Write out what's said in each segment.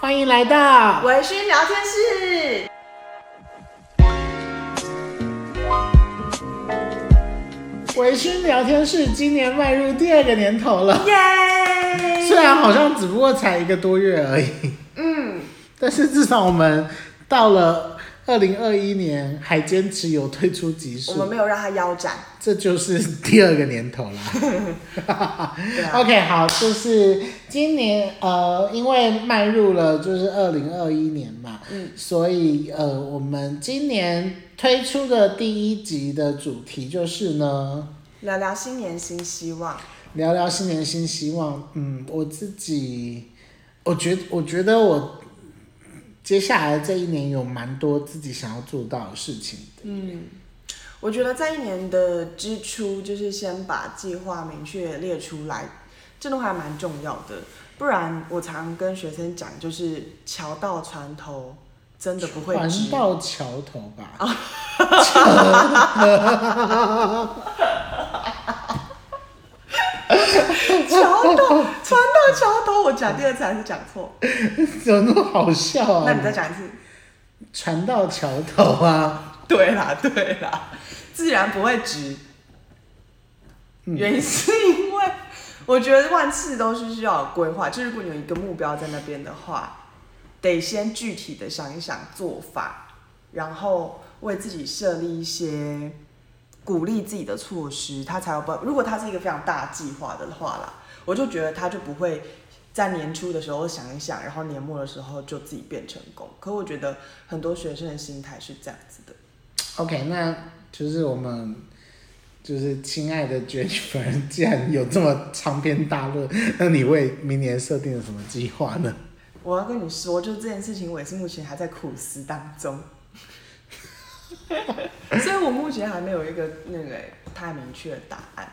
欢迎来到微醺聊天室。微醺聊天室今年迈入第二个年头了，耶虽然好像只不过才一个多月而已，嗯，但是至少我们到了。二零二一年还坚持有推出集数，我们没有让他腰斩，这就是第二个年头啦。啊、OK，好，就是今年呃，因为迈入了就是二零二一年嘛，嗯，所以呃，我们今年推出的第一集的主题就是呢，聊聊新年新希望，聊聊新年新希望。嗯，我自己，我觉我觉得我。接下来这一年有蛮多自己想要做到的事情的。嗯，我觉得在一年的支出，就是先把计划明确列出来，这都还蛮重要的。不然我常跟学生讲，就是桥到船头真的不会。船到桥头吧。桥头船到桥头，我讲第二次还是讲错？怎么那么好笑啊？那你再讲一次。船到桥头啊！对啦对啦，自然不会直。原因是因为我觉得万事都是需要有规划，就是如果你有一个目标在那边的话，得先具体的想一想做法，然后为自己设立一些。鼓励自己的措施，他才有办。如果他是一个非常大计划的话啦，我就觉得他就不会在年初的时候想一想，然后年末的时候就自己变成功。可我觉得很多学生的心态是这样子的。OK，那就是我们就是亲爱的 Jennifer，既然有这么长篇大论，那你为明年设定了什么计划呢？我要跟你说，就这件事情，我也是目前还在苦思当中。所以我目前还没有一个那个太明确的答案。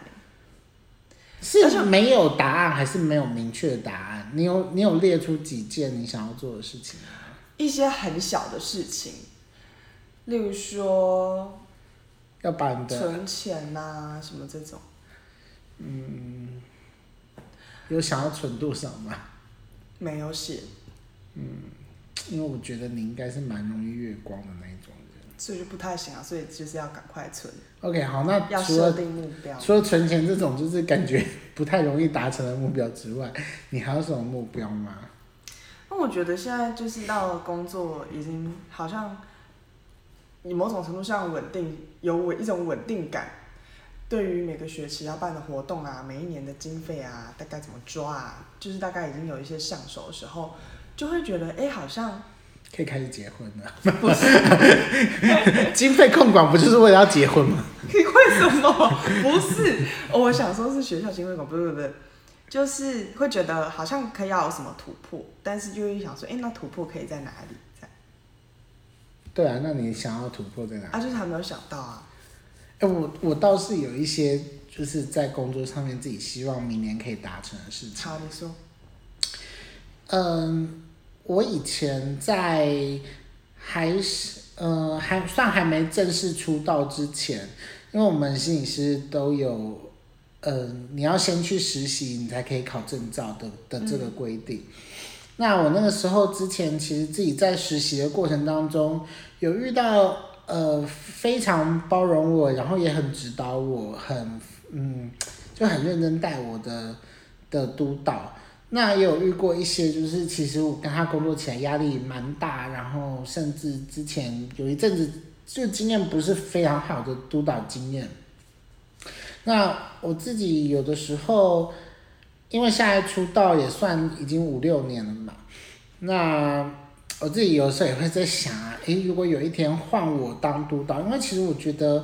是没有答案，还是没有明确的答案？你有你有列出几件你想要做的事情吗？一些很小的事情，例如说要把你的存钱呐，什么这种。嗯，有想要存多少吗？没有写。嗯，因为我觉得你应该是蛮容易月光的那种。所以就不太行啊，所以就是要赶快存。OK，好，那要设定目标。除了存钱这种就是感觉不太容易达成的目标之外，你还有什么目标吗？那我觉得现在就是到了工作已经好像，以某种程度上稳定，有稳一种稳定感。对于每个学期要办的活动啊，每一年的经费啊，大概怎么抓啊，就是大概已经有一些上手的时候，就会觉得哎，好像。可以开始结婚了，不是？经费控管不就是为了要结婚吗？你为什么？不是，我想说是学校经费管，不是不是，就是会觉得好像可以要有什么突破，但是就会想说，哎、欸，那突破可以在哪里？在？对啊，那你想要突破在哪里？啊，就是还没有想到啊。哎、欸，我我倒是有一些，就是在工作上面自己希望明年可以达成的事情。好，你说。嗯。我以前在还是呃还算还没正式出道之前，因为我们心理师都有呃你要先去实习，你才可以考证照的的这个规定。那我那个时候之前其实自己在实习的过程当中，有遇到呃非常包容我，然后也很指导我，很嗯就很认真带我的的督导。那也有遇过一些，就是其实我跟他工作起来压力蛮大，然后甚至之前有一阵子就经验不是非常好的督导经验。那我自己有的时候，因为现在出道也算已经五六年了嘛，那我自己有时候也会在想啊，诶，如果有一天换我当督导，因为其实我觉得，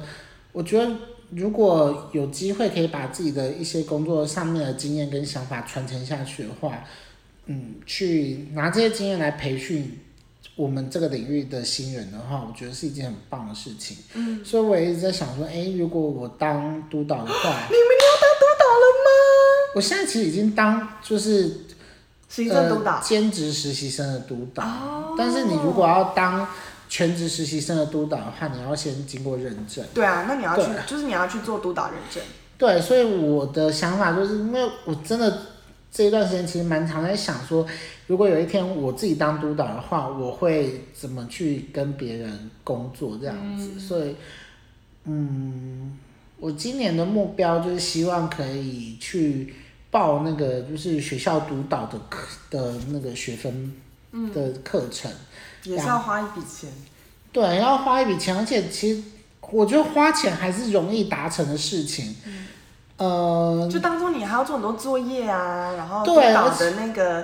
我觉得。如果有机会可以把自己的一些工作上面的经验跟想法传承下去的话，嗯，去拿这些经验来培训我们这个领域的新人的话，我觉得是一件很棒的事情。嗯，所以我一直在想说，哎、欸，如果我当督导的话，你们要当督导了吗？我现在其实已经当就是行政督导、呃、兼职实习生的督导，哦、但是你如果要当。全职实习生的督导的话，你要先经过认证。对啊，那你要去，就是你要去做督导认证。对，所以我的想法就是，因为我真的这一段时间其实蛮常在想说，如果有一天我自己当督导的话，我会怎么去跟别人工作这样子。嗯、所以，嗯，我今年的目标就是希望可以去报那个就是学校督导的课的那个学分的课程，嗯、也是要花一笔钱。对，要花一笔钱，而且其实我觉得花钱还是容易达成的事情。嗯呃，就当中你还要做很多作业啊，然后督导的那个，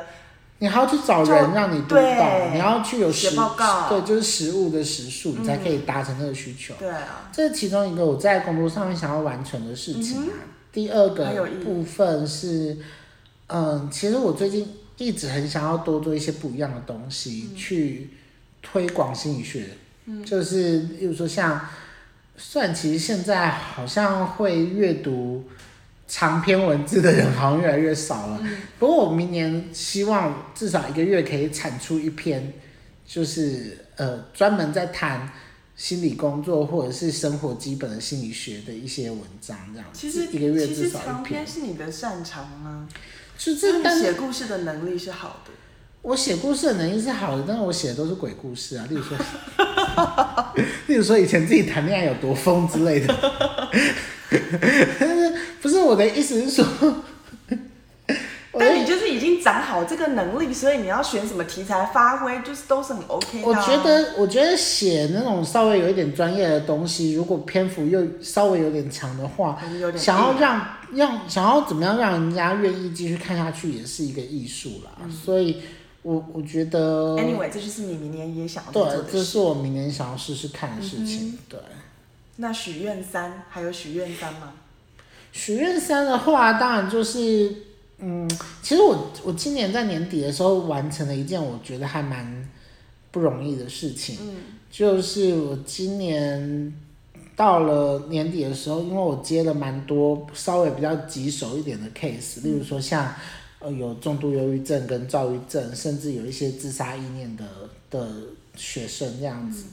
你还要去找人让你督导，你要去有实报告，对，就是实物的时数，你才可以达成这个需求。对啊，这是其中一个我在工作上面想要完成的事情啊。第二个部分是，嗯，其实我最近一直很想要多做一些不一样的东西，去推广心理学，就是比如说像，算其实现在好像会阅读。长篇文字的人好像越来越少了，嗯、不过我明年希望至少一个月可以产出一篇，就是呃专门在谈心理工作或者是生活基本的心理学的一些文章，这样。其实一个月至少一篇。其实长篇是你的擅长吗？就这但写故事的能力是好的。我写故事的能力是好的，但是我写的都是鬼故事啊，例如说，例如说以前自己谈恋爱有多疯之类的。但是不是我的意思是说，但你就是已经长好这个能力，所以你要选什么题材发挥，就是都是很 OK 的啊。我觉得，我觉得写那种稍微有一点专业的东西，如果篇幅又稍微有点长的话，想要让让想要怎么样让人家愿意继续看下去，也是一个艺术啦。嗯，所以我我觉得，Anyway，这就是你明年也想要做的。对，这是我明年想要试试看的事情。嗯，对。那许愿三还有许愿三吗？许愿三的话，当然就是，嗯，其实我我今年在年底的时候完成了一件我觉得还蛮不容易的事情，嗯，就是我今年到了年底的时候，因为我接了蛮多稍微比较棘手一点的 case，例如说像呃有重度忧郁症跟躁郁症，甚至有一些自杀意念的的学生这样子，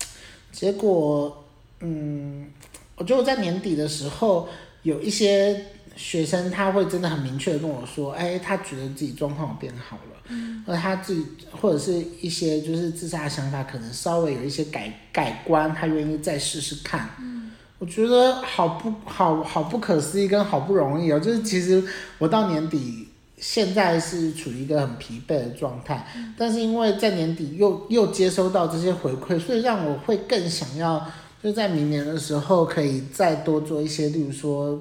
嗯，结果。嗯，我觉得我在年底的时候，有一些学生他会真的很明确的跟我说，哎，他觉得自己状况变好了，嗯，而他自己或者是一些就是自杀的想法可能稍微有一些改改观，他愿意再试试看。嗯，我觉得好不好好不可思议跟好不容易哦，就是其实我到年底现在是处于一个很疲惫的状态，嗯，但是因为在年底又又接收到这些回馈，所以让我会更想要。就在明年的时候，可以再多做一些，例如说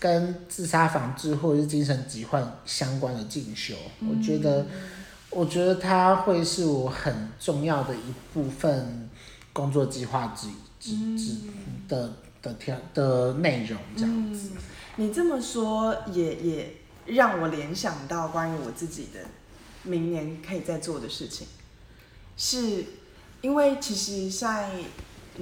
跟自杀防治或者是精神疾患相关的进修。嗯、我觉得，我觉得它会是我很重要的一部分工作计划之之之的的条的内容这样子。嗯、你这么说也也让我联想到关于我自己的明年可以再做的事情，是因为其实在。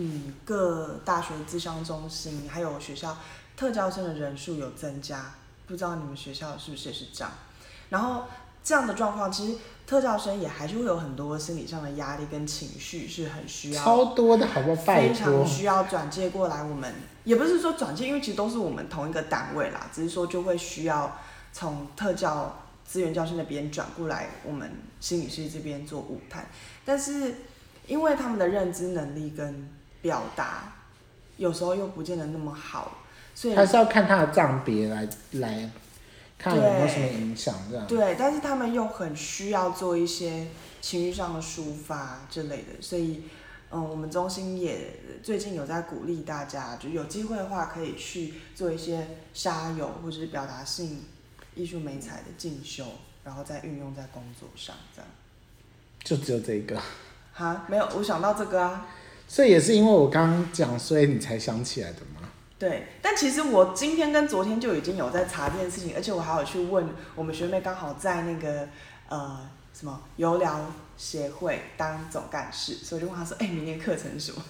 嗯，各大学智商中心还有学校特教生的人数有增加，不知道你们学校是不是也是这样？然后这样的状况，其实特教生也还是会有很多心理上的压力跟情绪，是很需要超多的，好不好？非常需要转介过来。我们也不是说转介，因为其实都是我们同一个单位啦，只是说就会需要从特教资源教师那边转过来，我们心理师这边做晤谈。但是因为他们的认知能力跟表达有时候又不见得那么好，所以还是要看他的账别来来看有没有什么影响这样。对，但是他们又很需要做一些情绪上的抒发之类的，所以嗯，我们中心也最近有在鼓励大家，就有机会的话可以去做一些沙友或者是表达性艺术美彩的进修，然后再运用在工作上这样。就只有这个？哈，没有，我想到这个啊。所以也是因为我刚刚讲，所以你才想起来的吗？对，但其实我今天跟昨天就已经有在查这件事情，而且我还有去问我们学妹，刚好在那个呃什么游疗协会当总干事，所以我就问她说：“哎、欸，明年课程什么？”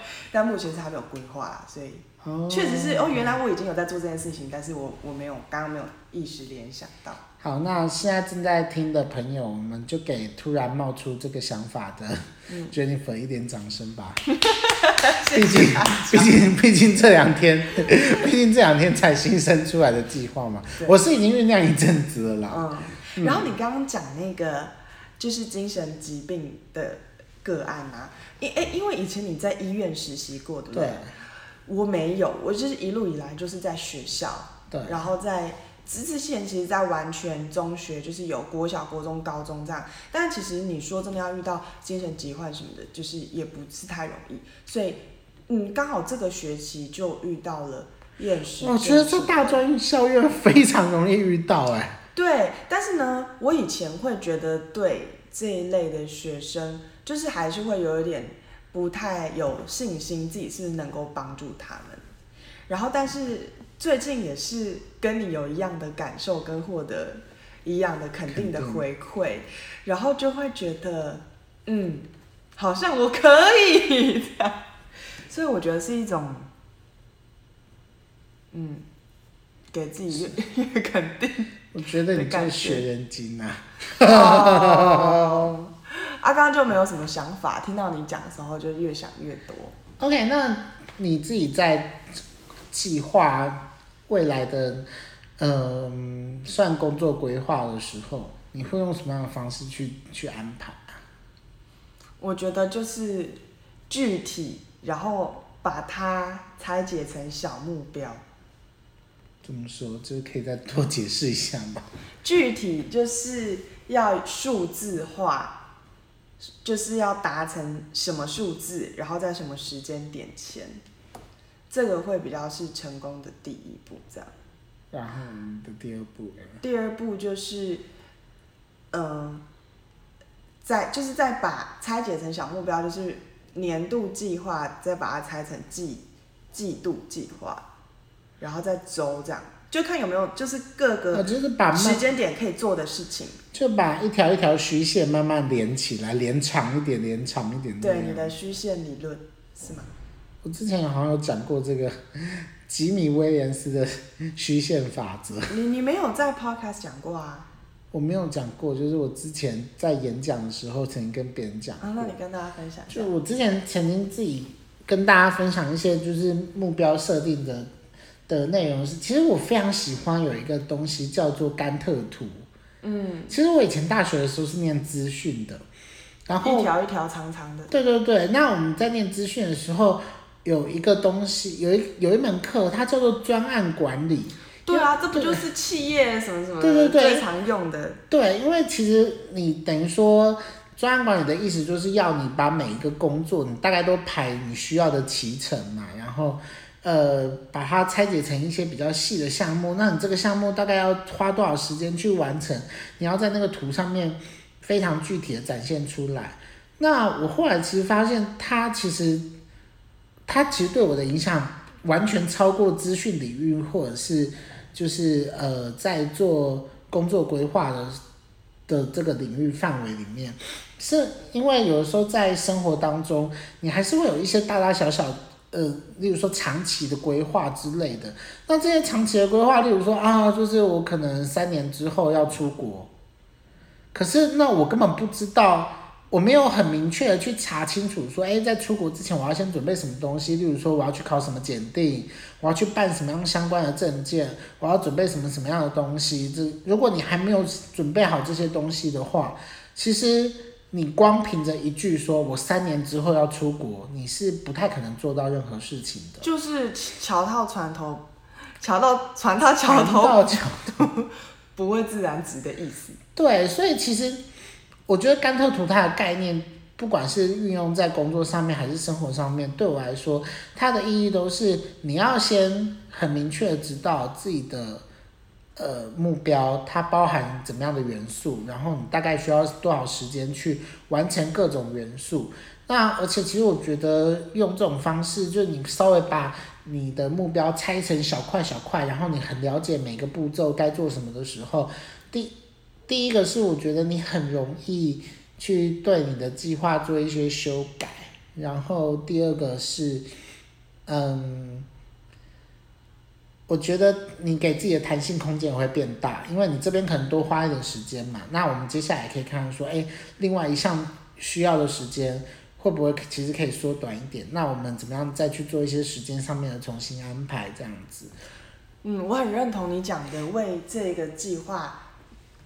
但目前是还没有规划啦，所以确实是哦，原来我已经有在做这件事情，但是我我没有刚刚没有一时联想到。好，那现在正在听的朋友，我们就给突然冒出这个想法的 Jennifer 一点掌声吧。毕、嗯、竟，毕竟，毕竟这两天，毕竟这两天才新生出来的计划嘛。我是已经酝酿一阵子了啦。嗯。然后你刚刚讲那个，就是精神疾病的个案啊，因诶，因为以前你在医院实习过，对不对？对。我没有，我就是一路以来就是在学校，对，然后在。直至现其实，在完全中学就是有国小、国中、高中这样，但其实你说真的要遇到精神疾患什么的，就是也不是太容易。所以，嗯，刚好这个学期就遇到了厌食。我觉得这大专校院非常容易遇到哎。对，但是呢，我以前会觉得对这一类的学生，就是还是会有一点不太有信心，自己是能够帮助他们。然后，但是。最近也是跟你有一样的感受，跟获得一样的肯定的回馈，然后就会觉得，嗯，好像我可以这样，所以我觉得是一种，嗯，给自己越越肯定。我觉得你在学人精啊。哦，阿刚就没有什么想法，听到你讲的时候就越想越多。OK，那你自己在。计划未来的，嗯、呃，算工作规划的时候，你会用什么样的方式去去安排啊？我觉得就是具体，然后把它拆解成小目标。怎么说？这可以再多解释一下吗？具体就是要数字化，就是要达成什么数字，然后在什么时间点前。这个会比较是成功的第一步，这样。然后你的第二步呢？第二步就是，嗯、呃，在就是再把拆解成小目标，就是年度计划，再把它拆成季季度计划，然后再周这样，就看有没有就是各个就是把时间点可以做的事情，就把一条一条虚线慢慢连起来，连长一点，连长一点。对，你的虚线理论是吗？我之前好像有讲过这个吉米威廉斯的虚线法则。你你没有在 podcast 讲过啊？我没有讲过，就是我之前在演讲的时候曾经跟别人讲。啊，那你跟大家分享一下。就我之前曾经自己跟大家分享一些就是目标设定的的内容是，其实我非常喜欢有一个东西叫做甘特图。嗯。其实我以前大学的时候是念资讯的，然后一条一条长长的。对对对，那我们在念资讯的时候。有一个东西，有一有一门课，它叫做专案管理。对啊，这不就是企业什么什么对对对最常用的？对，因为其实你等于说专案管理的意思，就是要你把每一个工作，你大概都排你需要的期程嘛，然后呃把它拆解成一些比较细的项目。那你这个项目大概要花多少时间去完成？你要在那个图上面非常具体的展现出来。那我后来其实发现，它其实。它其实对我的影响完全超过资讯领域，或者是就是呃在做工作规划的的这个领域范围里面，是因为有的时候在生活当中，你还是会有一些大大小小呃，例如说长期的规划之类的。那这些长期的规划，例如说啊，就是我可能三年之后要出国，可是那我根本不知道。我没有很明确的去查清楚，说，哎，在出国之前我要先准备什么东西，例如说我要去考什么检定，我要去办什么样相关的证件，我要准备什么什么样的东西。这如果你还没有准备好这些东西的话，其实你光凭着一句说我三年之后要出国，你是不太可能做到任何事情的。就是桥到船头，桥到船到桥头，船到桥头不会自然直的意思。对，所以其实。我觉得甘特图它的概念，不管是运用在工作上面还是生活上面，对我来说，它的意义都是你要先很明确的知道自己的呃目标，它包含怎么样的元素，然后你大概需要多少时间去完成各种元素。那而且其实我觉得用这种方式，就是你稍微把你的目标拆成小块小块，然后你很了解每个步骤该做什么的时候，第。第一个是我觉得你很容易去对你的计划做一些修改，然后第二个是，嗯，我觉得你给自己的弹性空间也会变大，因为你这边可能多花一点时间嘛。那我们接下来可以看看说，哎，另外一项需要的时间会不会其实可以缩短一点？那我们怎么样再去做一些时间上面的重新安排，这样子？嗯，我很认同你讲的，为这个计划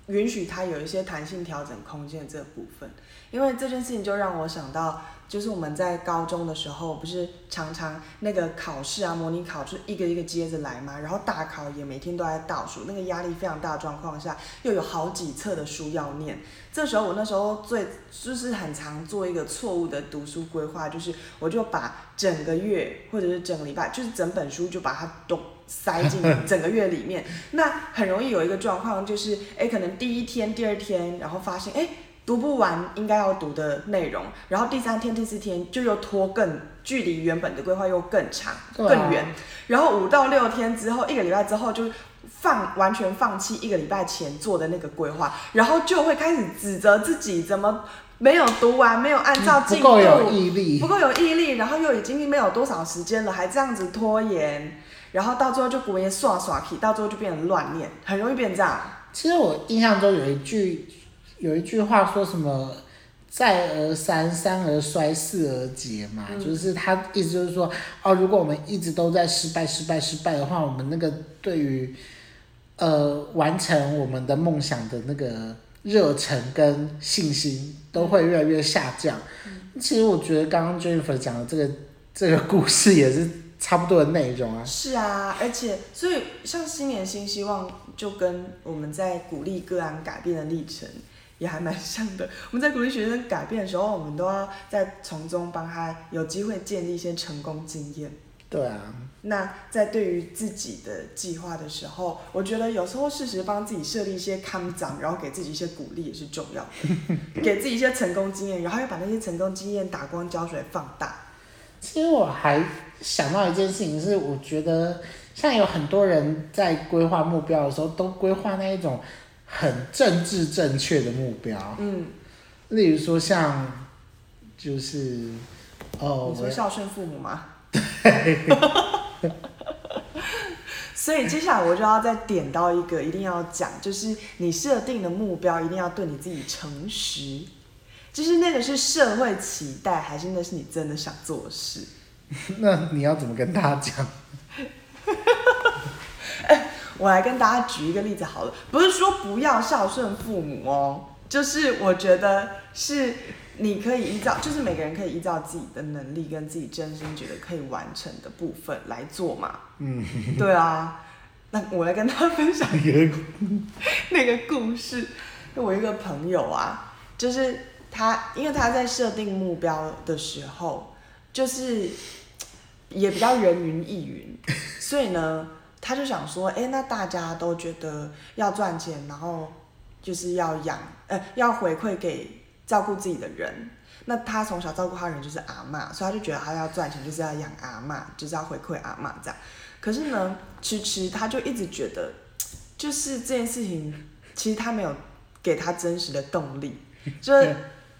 允许它有一些弹性调整空间的这部分，因为这件事情就让我想到。就是我们在高中的时候，不是常常那个考试啊，模拟考就一个一个接着来嘛，然后大考也每天都在倒数，那个压力非常大状况下，又有好几册的书要念。这时候我那时候最就是很常做一个错误的读书规划，就是我就把整个月或者是整个礼拜，就是整本书就把它都塞进整个月里面。那很容易有一个状况，就是哎，可能第一天、第二天，然后发现哎。诶读不完应该要读的内容，然后第三天、第四天就又拖更距离原本的规划又更长、更远，然后五到六天之后，一个礼拜之后就放完全放弃一个礼拜前做的那个规划，然后就会开始指责自己怎么没有读完，没有按照进度，不够有毅力，不够有毅力，然后又已经没有多少时间了，还这样子拖延，然后到最后就古言刷刷皮，到最后就变成乱念，很容易变这样。其实我印象中有一句。有一句话说什么“再而三，三而衰，四而竭”嘛，嗯、就是他意思就是说，哦，如果我们一直都在失败、失败、失败的话，我们那个对于呃完成我们的梦想的那个热忱跟信心都会越来越下降。嗯、其实我觉得刚刚 Jennifer 讲的这个这个故事也是差不多的内容啊。是啊，而且所以像新年新希望，就跟我们在鼓励个案改变的历程。也还蛮像的。我们在鼓励学生改变的时候，我们都要在从中帮他有机会建立一些成功经验。对啊。那在对于自己的计划的时候，我觉得有时候适时帮自己设立一些康长，然后给自己一些鼓励也是重要的。给自己一些成功经验，然后要把那些成功经验打光胶水放大。其实我还想到一件事情是，我觉得像有很多人在规划目标的时候，都规划那一种。很政治正确的目标，嗯，例如说像，就是，哦，你说孝顺父母吗？对。所以接下来我就要再点到一个，一定要讲，就是你设定的目标一定要对你自己诚实，就是那个是社会期待，还是那是你真的想做的事？那你要怎么跟大家讲？我来跟大家举一个例子好了，不是说不要孝顺父母哦，就是我觉得是你可以依照，就是每个人可以依照自己的能力跟自己真心觉得可以完成的部分来做嘛。嗯，对啊，那我来跟大家分享 一个那个故事。我一个朋友啊，就是他，因为他在设定目标的时候，就是也比较人云亦云，所以呢。他就想说，哎，那大家都觉得要赚钱，然后就是要养，呃，要回馈给照顾自己的人。那他从小照顾他的人就是阿嬷，所以他就觉得他要赚钱就是要养阿嬷，就是要回馈阿嬷这样。可是呢，迟迟他就一直觉得，就是这件事情其实他没有给他真实的动力，就是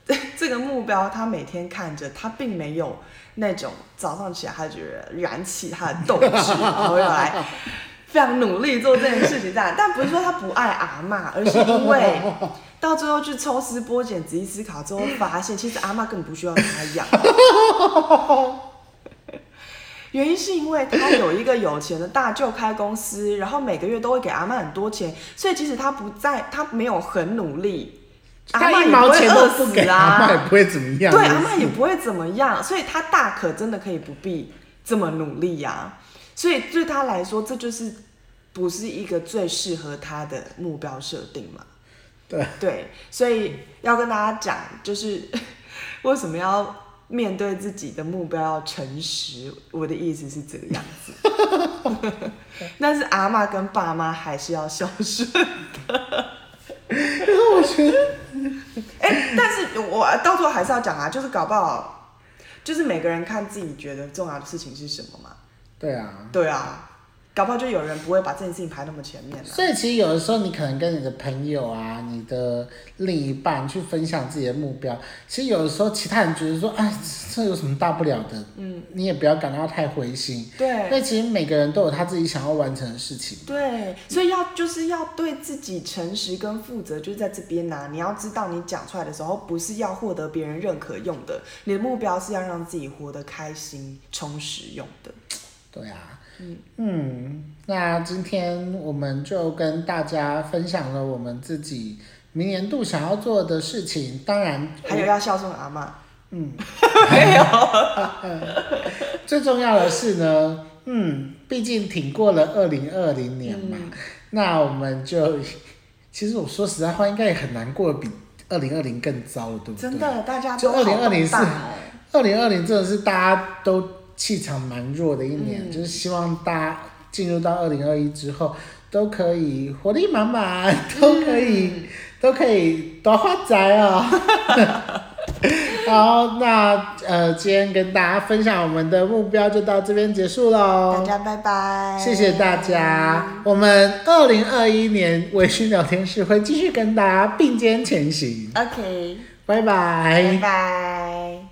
这个目标他每天看着，他并没有。那种早上起来，他觉得燃起他的斗志，然后要来非常努力做这件事情，这样。但不是说他不爱阿嬷，而是因为到最后去抽丝剥茧、仔细思考之后，发现其实阿嬷根本不需要他养。原因是因为他有一个有钱的大舅开公司，然后每个月都会给阿嬷很多钱，所以即使他不在，他没有很努力。阿妈也不会饿死啊，阿妈也不会怎么样。对，阿妈也不会怎么样，所以他大可真的可以不必这么努力呀、啊。所以对他来说，这就是不是一个最适合他的目标设定嘛？对对，所以要跟大家讲，就是 为什么要面对自己的目标要诚实。我的意思是这个样子，但是阿妈跟爸妈还是要孝顺的。然后我觉得，哎、欸，但是我到最后还是要讲啊，就是搞不好，就是每个人看自己觉得重要的事情是什么嘛。对啊。对啊，搞不好就有人不会把这件事情排那么前面了。所以其实有的时候你可能跟你的朋友啊，你的另一半去分享自己的目标，其实有的时候其他人觉得说，哎，这有什么大不了的？嗯，你也不要感到太灰心。对。因为其实每个人都有他自己想要完成的事情。对，所以要就是要对自己诚实跟负责，就是在这边呐、啊。你要知道，你讲出来的时候不是要获得别人认可用的，你的目标是要让自己活得开心、充实用的。对啊。嗯嗯，那今天我们就跟大家分享了我们自己明年度想要做的事情，当然还有要孝顺阿妈。嗯，没有。最重要的是呢，嗯，毕竟挺过了二零二零年嘛，嗯、那我们就其实我说实在话，应该也很难过得比二零二零更糟了，对不对？真的，大家就二零二零是二零二零真的是大家都。气场蛮弱的一年，嗯、就是希望大家进入到二零二一之后，都可以活力满满，都可以，嗯、都可以多发财哦。好，那呃，今天跟大家分享我们的目标就到这边结束喽。大家拜拜，谢谢大家。我们二零二一年微醺聊天室会继续跟大家并肩前行。OK，拜拜，拜拜。